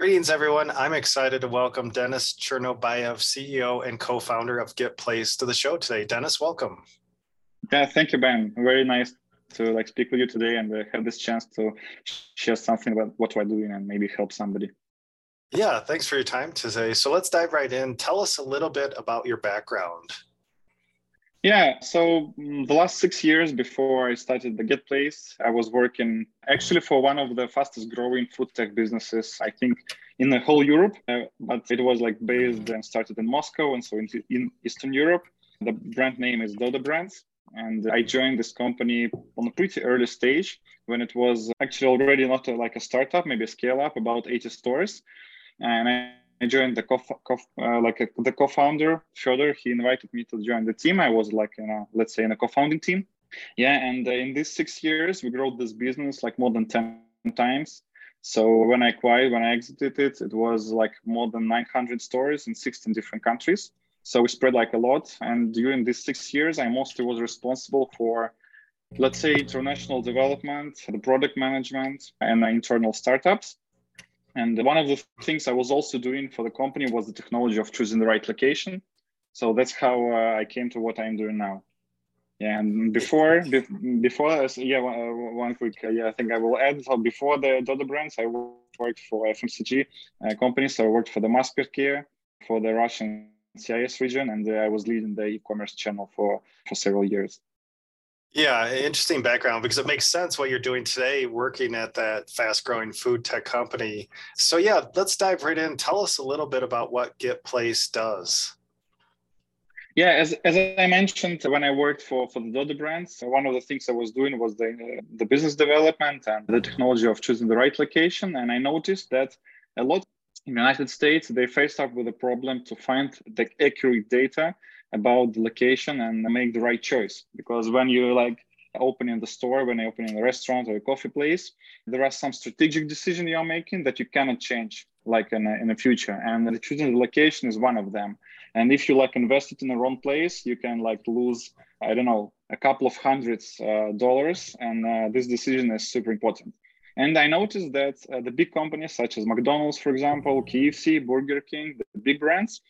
Greetings, everyone. I'm excited to welcome Denis Chernobaev, CEO and co-founder of GetPlace, to the show today. Denis, welcome. Yeah, thank you, Ben. Very nice to like speak with you today and uh, have this chance to share something about what we're doing and maybe help somebody. Yeah, thanks for your time today. So let's dive right in. Tell us a little bit about your background. Yeah, so mm, the last six years before I started the Get Place, I was working actually for one of the fastest growing food tech businesses, I think, in the whole Europe. Uh, but it was like based and started in Moscow and so in, in Eastern Europe. The brand name is Dodo Brands. And I joined this company on a pretty early stage when it was actually already not a, like a startup, maybe a scale up, about 80 stores. And I I joined the co, co uh, like a, the co-founder Fedor. He invited me to join the team. I was like, you know, let's say in a co-founding team. Yeah, and uh, in these six years, we grew this business like more than ten times. So when I acquired, when I exited it, it was like more than 900 stores in 16 different countries. So we spread like a lot. And during these six years, I mostly was responsible for, let's say, international development, the product management, and internal startups. And one of the things I was also doing for the company was the technology of choosing the right location. So that's how uh, I came to what I'm doing now. Yeah, and before, before, yeah, one quick, uh, yeah, I think I will add. So before the Dodo brands, I worked for FMCG uh, companies. So I worked for the Mars Petcare for the Russian CIS region, and uh, I was leading the e-commerce channel for for several years. Yeah, interesting background because it makes sense what you're doing today, working at that fast growing food tech company. So, yeah, let's dive right in. Tell us a little bit about what Get Place does. Yeah, as, as I mentioned, when I worked for, for the Dodo brands, one of the things I was doing was the, the business development and the technology of choosing the right location. And I noticed that a lot in the United States, they faced up with a problem to find the accurate data about the location and make the right choice. Because when you like opening the store, when you're opening a restaurant or a coffee place, there are some strategic decisions you're making that you cannot change like in, a, in the future. And the choosing the location is one of them. And if you like invest it in the wrong place, you can like lose, I don't know, a couple of hundreds uh, dollars. And uh, this decision is super important. And I noticed that uh, the big companies such as McDonald's, for example, KFC, Burger King, the big brands,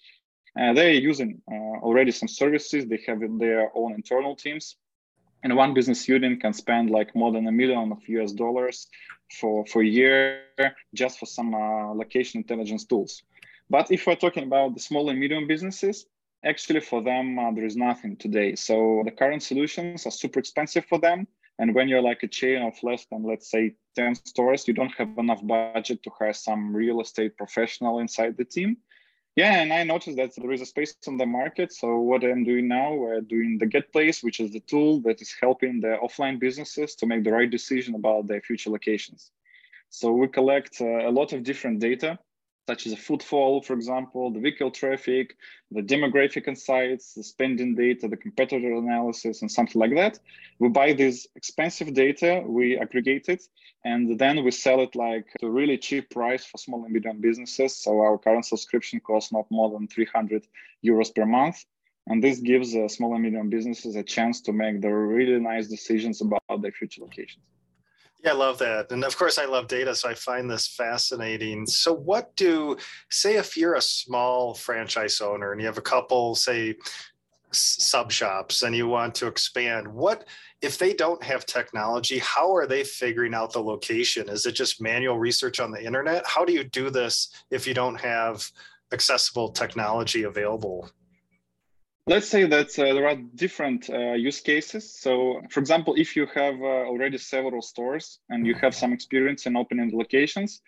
uh, they're using uh, already some services. They have their own internal teams. And one business unit can spend like more than a million of US dollars for, for a year just for some uh, location intelligence tools. But if we're talking about the small and medium businesses, actually for them, uh, there is nothing today. So the current solutions are super expensive for them. And when you're like a chain of less than, let's say, 10 stores, you don't have enough budget to hire some real estate professional inside the team. Yeah, and I noticed that there is a space on the market. So what I'm doing now, we're doing the Get Place, which is the tool that is helping the offline businesses to make the right decision about their future locations. So we collect uh, a lot of different data such as a footfall, for example, the vehicle traffic, the demographic insights, the spending data, the competitor analysis, and something like that. We buy this expensive data, we aggregate it, and then we sell it like at a really cheap price for small and medium businesses. So our current subscription costs not more than 300 euros per month. And this gives uh, small and medium businesses a chance to make the really nice decisions about their future locations. Yeah, I love that. And of course, I love data, so I find this fascinating. So, what do, say, if you're a small franchise owner and you have a couple, say, sub shops and you want to expand, what, if they don't have technology, how are they figuring out the location? Is it just manual research on the internet? How do you do this if you don't have accessible technology available? Let's say that uh, there are different uh, use cases. So, for example, if you have uh, already several stores and you have some experience in opening locations,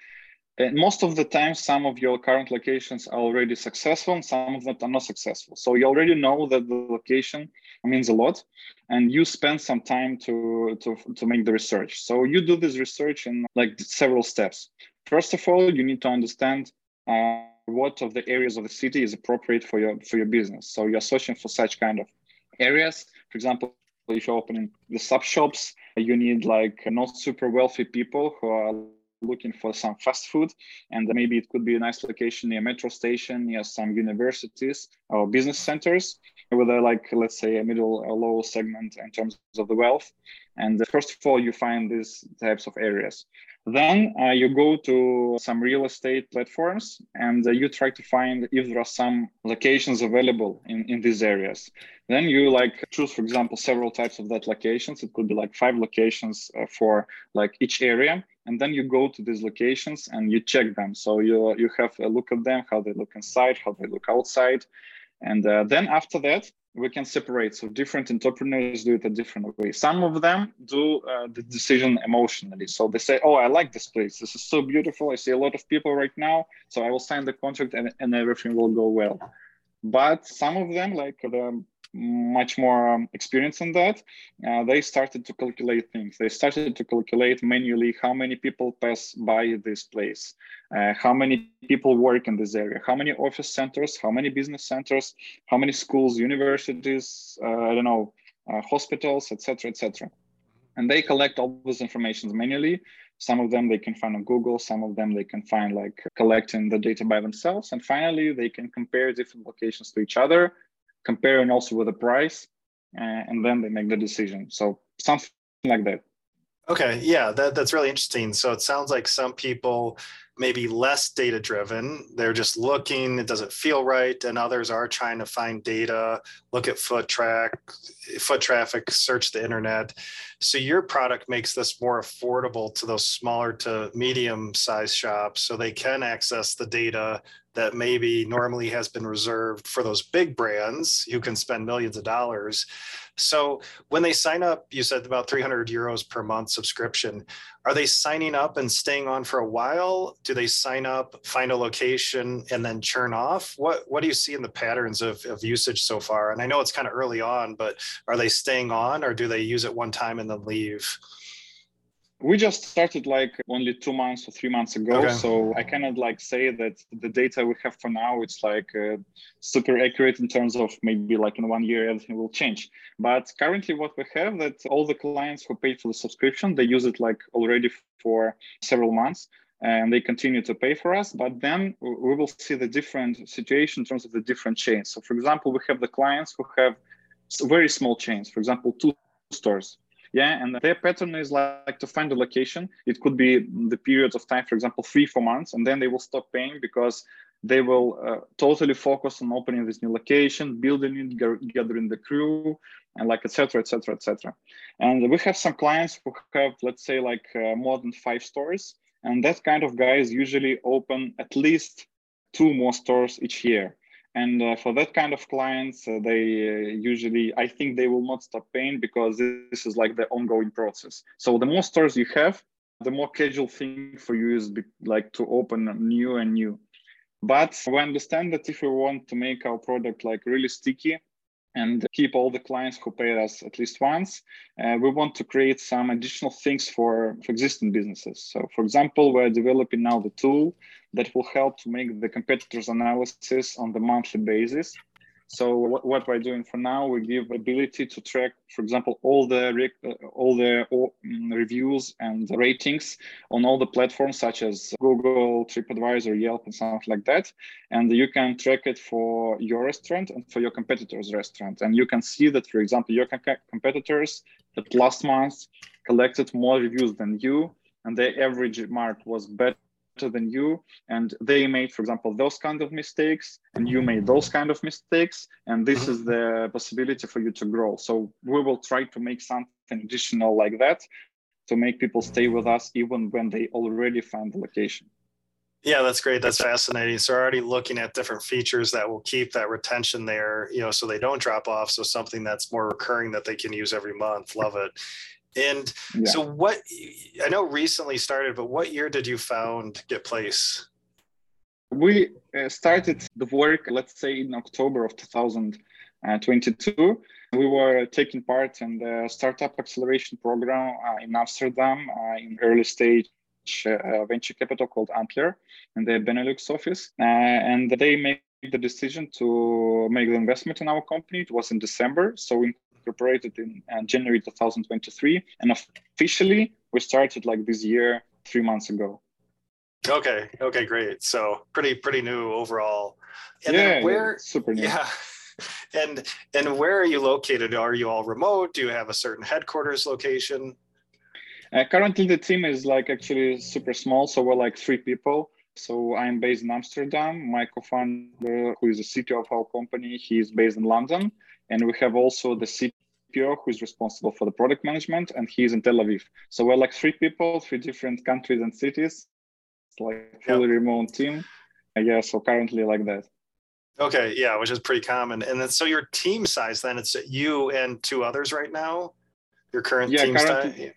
uh, most of the time, some of your current locations are already successful and some of them are not successful. So you already know that the location means a lot and you spend some time to, to, to make the research. So you do this research in like several steps. First of all, you need to understand uh, what of the areas of the city is appropriate for your for your business. So you're searching for such kind of areas. For example, if you're opening the sub shops, you need like not super wealthy people who are looking for some fast food and maybe it could be a nice location near metro station near some universities or business centers a like let's say a middle a low segment in terms of the wealth and first of all you find these types of areas then uh, you go to some real estate platforms and uh, you try to find if there are some locations available in, in these areas. Then you like choose, for example, several types of that locations. It could be like five locations uh, for like each area. And then you go to these locations and you check them. So you, you have a look at them, how they look inside, how they look outside. And uh, then after that, we can separate. So different entrepreneurs do it a different way. Some of them do uh, the decision emotionally. So they say, "Oh, I like this place. This is so beautiful. I see a lot of people right now. So I will sign the contract, and, and everything will go well." But some of them, like the much more um, experience in that, uh, they started to calculate things. They started to calculate manually how many people pass by this place, uh, how many people work in this area, how many office centers, how many business centers, how many schools, universities, uh, I don't know, uh, hospitals, etc., etc. And they collect all this information manually. Some of them they can find on Google. Some of them they can find like collecting the data by themselves. And finally, they can compare different locations to each other comparing also with the price, uh, and then they make the decision. So something like that. Okay, yeah, that, that's really interesting. So it sounds like some people maybe less data driven. They're just looking, it doesn't feel right. And others are trying to find data, look at foot track, foot traffic, search the internet. So your product makes this more affordable to those smaller to medium sized shops so they can access the data that maybe normally has been reserved for those big brands who can spend millions of dollars. So when they sign up, you said about 300 euros per month subscription. Are they signing up and staying on for a while? Do they sign up, find a location, and then churn off? What What do you see in the patterns of, of usage so far? And I know it's kind of early on, but are they staying on, or do they use it one time and then leave? We just started like only two months or three months ago okay. so i cannot like say that the data we have for now it's like uh, super accurate in terms of maybe like in one year everything will change. But currently what we have that all the clients who paid for the subscription they use it like already for several months and they continue to pay for us but then we will see the different situation in terms of the different chains. So for example we have the clients who have very small chains for example two stores yeah and their pattern is like to find a location. It could be the period of time for example three four months and then they will stop paying because they will uh, totally focus on opening this new location building it gathering the crew and like etc etc etc and we have some clients who have let's say like uh, more than five stores and that kind of guys usually open at least two more stores each year and uh, for that kind of clients uh, they uh, usually i think they will not stop paying because this is like the ongoing process. So the more stores you have the more casual thing for you is be, like to open new and new. But we understand that if we want to make our product like really sticky and keep all the clients who paid us at least once. Uh, we want to create some additional things for, for existing businesses. So, for example, we're developing now the tool that will help to make the competitors analysis on the monthly basis. So what, what we're doing for now, we give ability to track, for example, all the uh, all the um, reviews and ratings on all the platforms such as Google, TripAdvisor, Yelp, and something like that. And you can track it for your restaurant and for your competitor's restaurant. And you can see that, for example, your competitors that last month collected more reviews than you, and their average mark was better than you and they made for example those kind of mistakes and you made those kind of mistakes and this mm-hmm. is the possibility for you to grow so we will try to make something additional like that to make people stay with us even when they already find the location yeah, that's great. That's fascinating. So already looking at different features that will keep that retention there, you know, so they don't drop off. So something that's more recurring that they can use every month. Love it. And yeah. so, what I know recently started, but what year did you found Get Place? We uh, started the work, let's say, in October of 2022. We were taking part in the startup acceleration program uh, in Amsterdam uh, in early stage uh, venture capital called Antler in the Benelux office. Uh, and they made the decision to make the investment in our company. It was in December. So in incorporated in uh, January 2023, and officially we started like this year three months ago. Okay. Okay. Great. So pretty pretty new overall. And yeah. Where super new. Yeah. and and where are you located? Are you all remote? Do you have a certain headquarters location? Uh, currently, the team is like actually super small, so we're like three people. So I'm based in Amsterdam. My co-founder, who is the CTO of our company, he is based in London, and we have also the CPO who is responsible for the product management, and he's in Tel Aviv. So we're like three people, three different countries and cities. It's like fully yep. remote team. I guess so currently like that. Okay, yeah, which is pretty common. And then so your team size then it's you and two others right now. Your current yeah, team size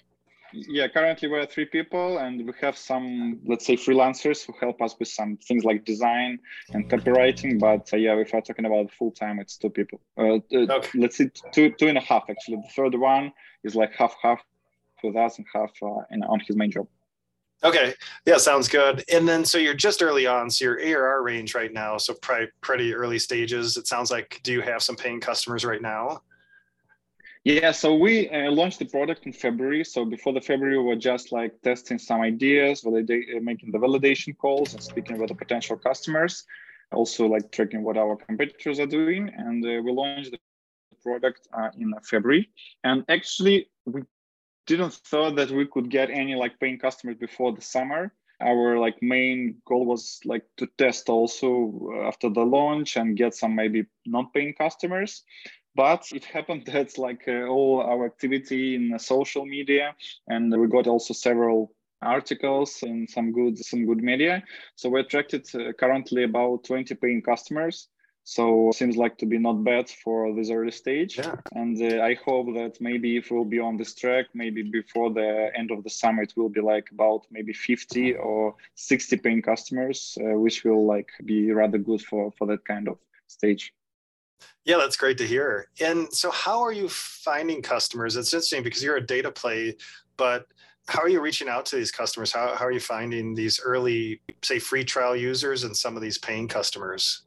yeah currently we're three people and we have some let's say freelancers who help us with some things like design and copywriting but uh, yeah if i'm talking about full time it's two people uh, uh, okay. let's see two two and a half actually. The third one is like half half with us and half uh, in, on his main job. Okay. Yeah sounds good. And then so you're just early on so your arr range right now so probably pretty early stages. It sounds like do you have some paying customers right now yeah, so we uh, launched the product in February. So before the February, we were just like testing some ideas, validate, uh, making the validation calls and speaking with the potential customers, also like tracking what our competitors are doing. And uh, we launched the product uh, in February. And actually, we didn't thought that we could get any like paying customers before the summer. Our like main goal was like to test also after the launch and get some maybe non-paying customers but it happened that like uh, all our activity in social media and we got also several articles in some good some good media. So we attracted uh, currently about 20 paying customers. So seems like to be not bad for this early stage. Yeah. and uh, i hope that maybe if we'll be on this track maybe before the end of the summer it will be like about maybe 50 or 60 paying customers uh, which will like be rather good for for that kind of stage yeah, that's great to hear. And so, how are you finding customers? It's interesting because you're a data play, but how are you reaching out to these customers? How, how are you finding these early, say, free trial users and some of these paying customers?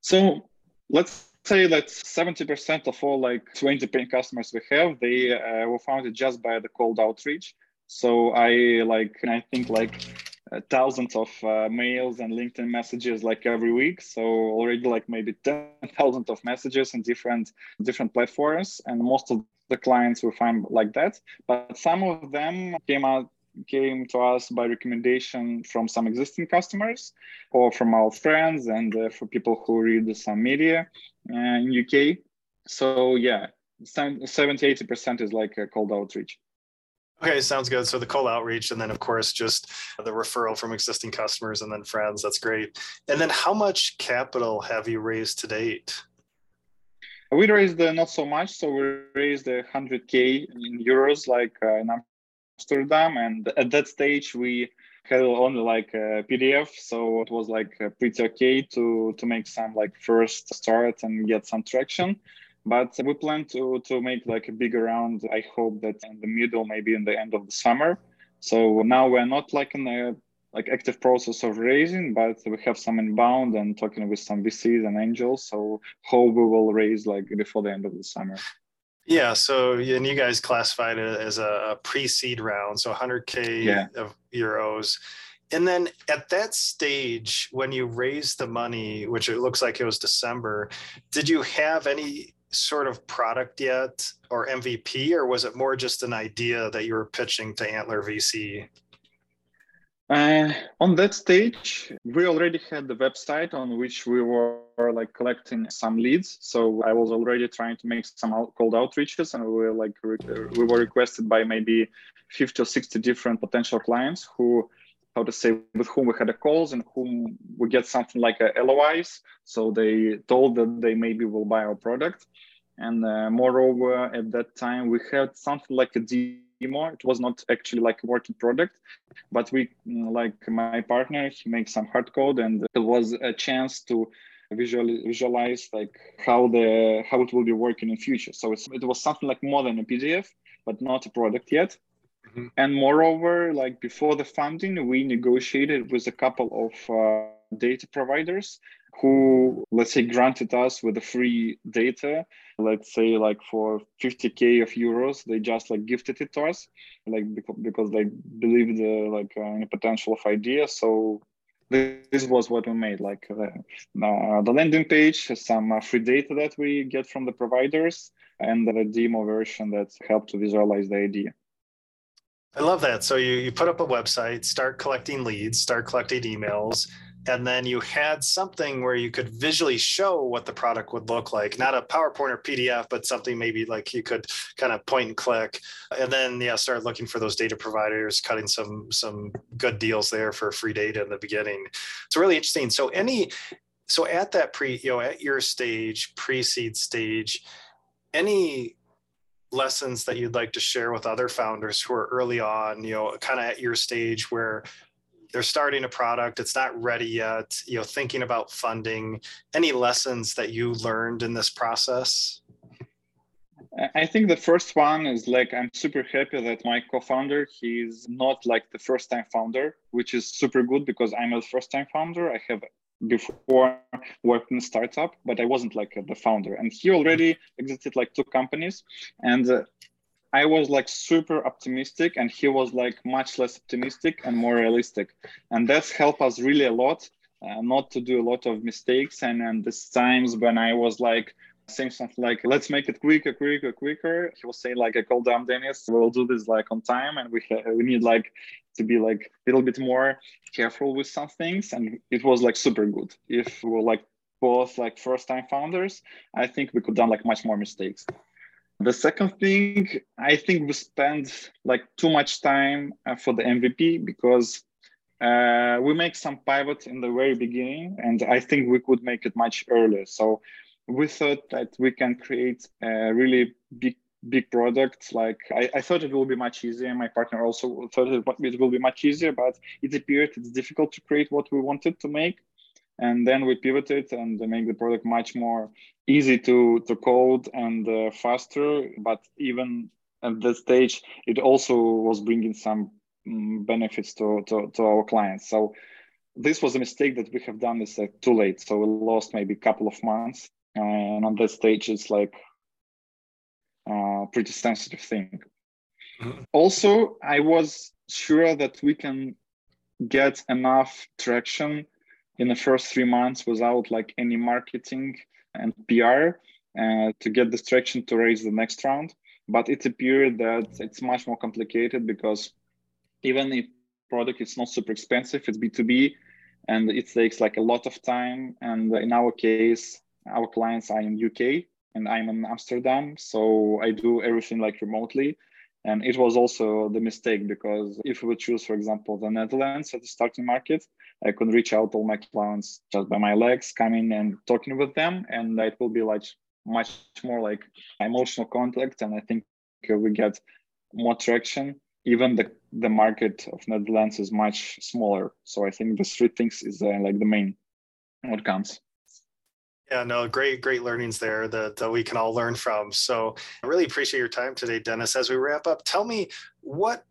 So, let's say that 70% of all like 20 paying customers we have, they uh, were founded just by the cold outreach. So I like, and I think like thousands of uh, mails and LinkedIn messages like every week. So already like maybe 10,000 of messages in different different platforms, and most of the clients we find like that. But some of them came out came to us by recommendation from some existing customers or from our friends and uh, for people who read some media uh, in UK. So yeah, 70 80% is like a cold outreach. Okay, sounds good. So the cold outreach, and then of course just the referral from existing customers and then friends. That's great. And then how much capital have you raised to date? We raised uh, not so much. So we raised uh, 100k in euros, like uh, in Amsterdam, and at that stage we had only like a PDF, so it was like pretty okay to to make some like first start and get some traction but we plan to to make like a bigger round i hope that in the middle maybe in the end of the summer. So now we're not like in a like active process of raising but we have some inbound and talking with some vcs and angels. So hope we will raise like before the end of the summer. Yeah so and you guys classified it as a pre-seed round so 100k yeah. of euros. And then at that stage when you raised the money which it looks like it was december did you have any sort of product yet or MVP, or was it more just an idea that you were pitching to Antler VC? Uh, on that stage, we already had the website on which we were like collecting some leads. So I was already trying to make some out- cold outreaches, and we were like re- we were requested by maybe 50 or 60 different potential clients who how to say with whom we had a calls and whom we get something like a LOIs. So they told that they maybe will buy our product. And uh, moreover, at that time we had something like a demo. It was not actually like a working product, but we like my partner, he makes some hard code, and it was a chance to visually visualize like how the how it will be working in future. So it was something like more than a PDF, but not a product yet. Mm-hmm. And moreover, like before the funding, we negotiated with a couple of uh, data providers who, let's say, granted us with the free data. Let's say, like for 50k of euros, they just like gifted it to us, like because, because they believed uh, like uh, in the potential of idea. So this was what we made like the, uh, the landing page some uh, free data that we get from the providers and the demo version that helped to visualize the idea i love that. So you, you put up a website start collecting leads start collecting emails and then you had something where you could visually show what the product would look like not a powerpoint or pdf but something maybe like you could kind of point and click. And then yeah start looking for those data providers cutting some some good deals there for free data in the beginning. It's really interesting. So any so at that pre you know at your stage pre-seed stage any lessons that you'd like to share with other founders who are early on you know kind of at your stage where they're starting a product it's not ready yet you know thinking about funding any lessons that you learned in this process? I think the first one is like i'm super happy that my co-founder he's not like the first time founder which is super good because i'm a first time founder. I have before worked in startup but i wasn't like the founder and he already exited like two companies and uh, I was like super optimistic and he was like much less optimistic and more realistic. And that's helped us really a lot uh, not to do a lot of mistakes. And, and these times when I was like saying something like, let's make it quicker, quicker, quicker. He was saying like, I call down Denis, we'll do this like on time. And we, we need like to be like a little bit more careful with some things. And it was like super good. If we were like both like first time founders, I think we could done like much more mistakes. The second thing, I think we spend like too much time uh, for the MVP because uh, we make some pivot in the very beginning, and I think we could make it much earlier. So we thought that we can create a really big big product like I, I, thought it will be much easier my partner also thought it will be much easier but it appeared it's difficult to create what we wanted to make. And then we pivoted and make the product much more easy to to code and uh, faster. But even at that stage it also was bringing some um, benefits to, to, to our clients. So this was a mistake that we have done is too late. So we lost maybe a couple of months. And on that stage it's like uh, pretty sensitive thing mm-hmm. also i was sure that we can get enough traction in the first three months without like any marketing and PR uh, to get this traction to raise the next round. But it appeared that it's much more complicated because even if product is not super expensive, it's B2B and it takes like a lot of time. And in our case, our clients are in UK and I'm in Amsterdam. So I do everything like remotely. And it was also the mistake because if we choose, for example, the Netherlands as the starting market, I could reach out all my clients just by my legs, coming and talking with them, and it will be like much more like emotional contact. And I think we get more traction. Even the the market of Netherlands is much smaller, so I think the three things is uh, like the main what comes. Yeah, no, great, great learnings there that, that we can all learn from. So I really appreciate your time today, Denis. As we wrap up, tell me what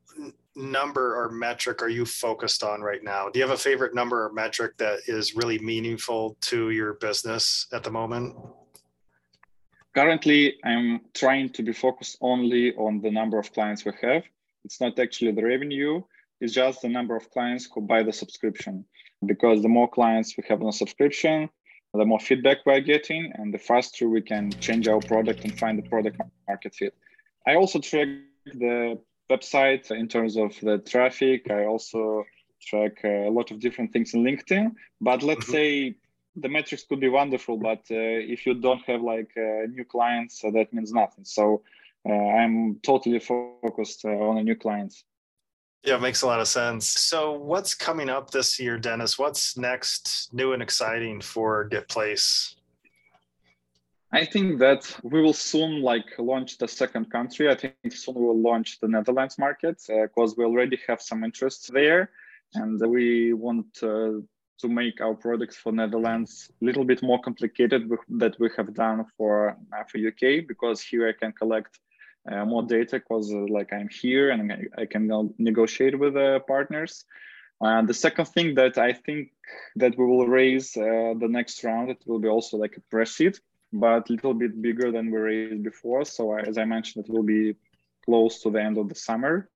number or metric are you focused on right now? Do you have a favorite number or metric that is really meaningful to your business at the moment? Currently, I'm trying to be focused only on the number of clients we have. It's not actually the revenue, it's just the number of clients who buy the subscription. Because the more clients we have on a subscription, the more feedback we're getting and the faster we can change our product and find the product market fit. I also track the website in terms of the traffic. I also track a lot of different things in LinkedIn. But let's mm-hmm. say the metrics could be wonderful, but uh, if you don't have like uh, new clients, uh, that means nothing. So uh, I'm totally focused uh, on the new clients. Yeah, it makes a lot of sense. So, what's coming up this year, Denis? What's next, new and exciting for GetPlace? I think that we will soon like launch the second country. I think soon we will launch the Netherlands market because uh, we already have some interest there, and we want uh, to make our products for Netherlands a little bit more complicated that we have done for uh, for UK because here I can collect uh, more data because uh, like I'm here and I, can negotiate with uh, partners. Uh, the second thing that I think that we will raise uh, the next round, it will be also like a pre-seed, but a little bit bigger than we raised before. So as I mentioned, it will be close to the end of the summer.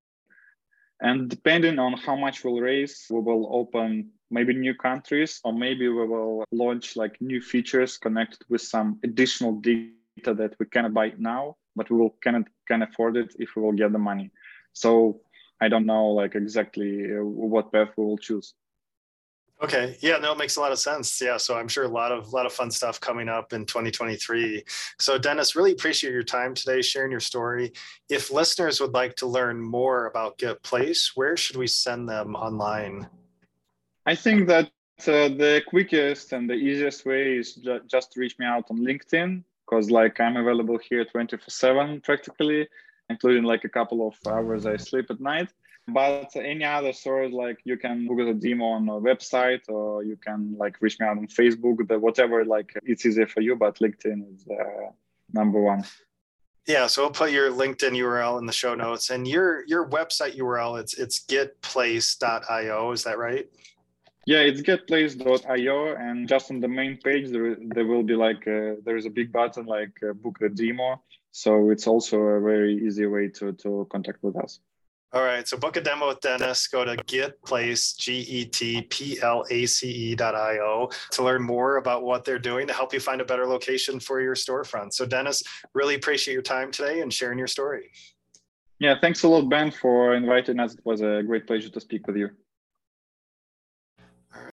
And depending on how much we'll raise, we will open maybe new countries, or maybe we will launch like new features connected with some additional data that we cannot buy now, but we will cannot can afford it if we will get the money. So I don't know like exactly uh, what path we will choose. Okay. Yeah, no, it makes a lot of sense. Yeah. So I'm sure a lot of a lot of fun stuff coming up in 2023. So Denis, really appreciate your time today, sharing your story. If listeners would like to learn more about Get Place, where should we send them online? I think that uh, the quickest and the easiest way is ju- just to reach me out on LinkedIn because like I'm available here 24 seven practically, including like a couple of hours I sleep at night. But any other sort, like you can Google a demo on a website or you can like reach me out on Facebook, the whatever, like it's easier for you, but LinkedIn is uh, number one. Yeah, so we'll put your LinkedIn URL in the show notes and your your website URL. It's it's getplace.io. Is that right? Yeah, it's getplace.io, and just on the main page there there will be like a, there is a big button like uh, book a demo. So it's also a very easy way to to contact with us. All right. So book a demo with Denis. Go to getplace, G-E-T-P-L-A-C-E dot I-O to learn more about what they're doing to help you find a better location for your storefront. So Denis, really appreciate your time today and sharing your story. Yeah, thanks a lot, Ben, for inviting us. It was a great pleasure to speak with you.